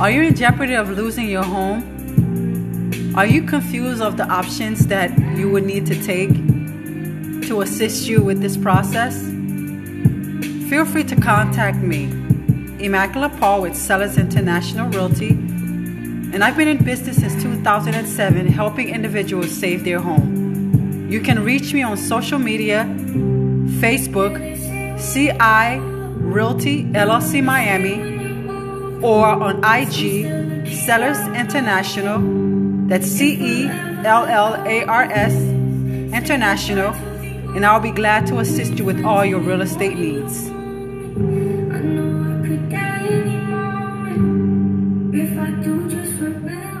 Are you in jeopardy of losing your home? Are you confused of the options that you would need to take to assist you with this process? Feel free to contact me, Immaculate Paul with Cellars International Realty, and I've been in business since 2007 helping individuals save their home. You can reach me on social media Facebook, CI Realty LLC Miami, or on IG Cellars International. That's C E L L A R S International. And I'll be glad to assist you with all your real estate needs. if I do just remember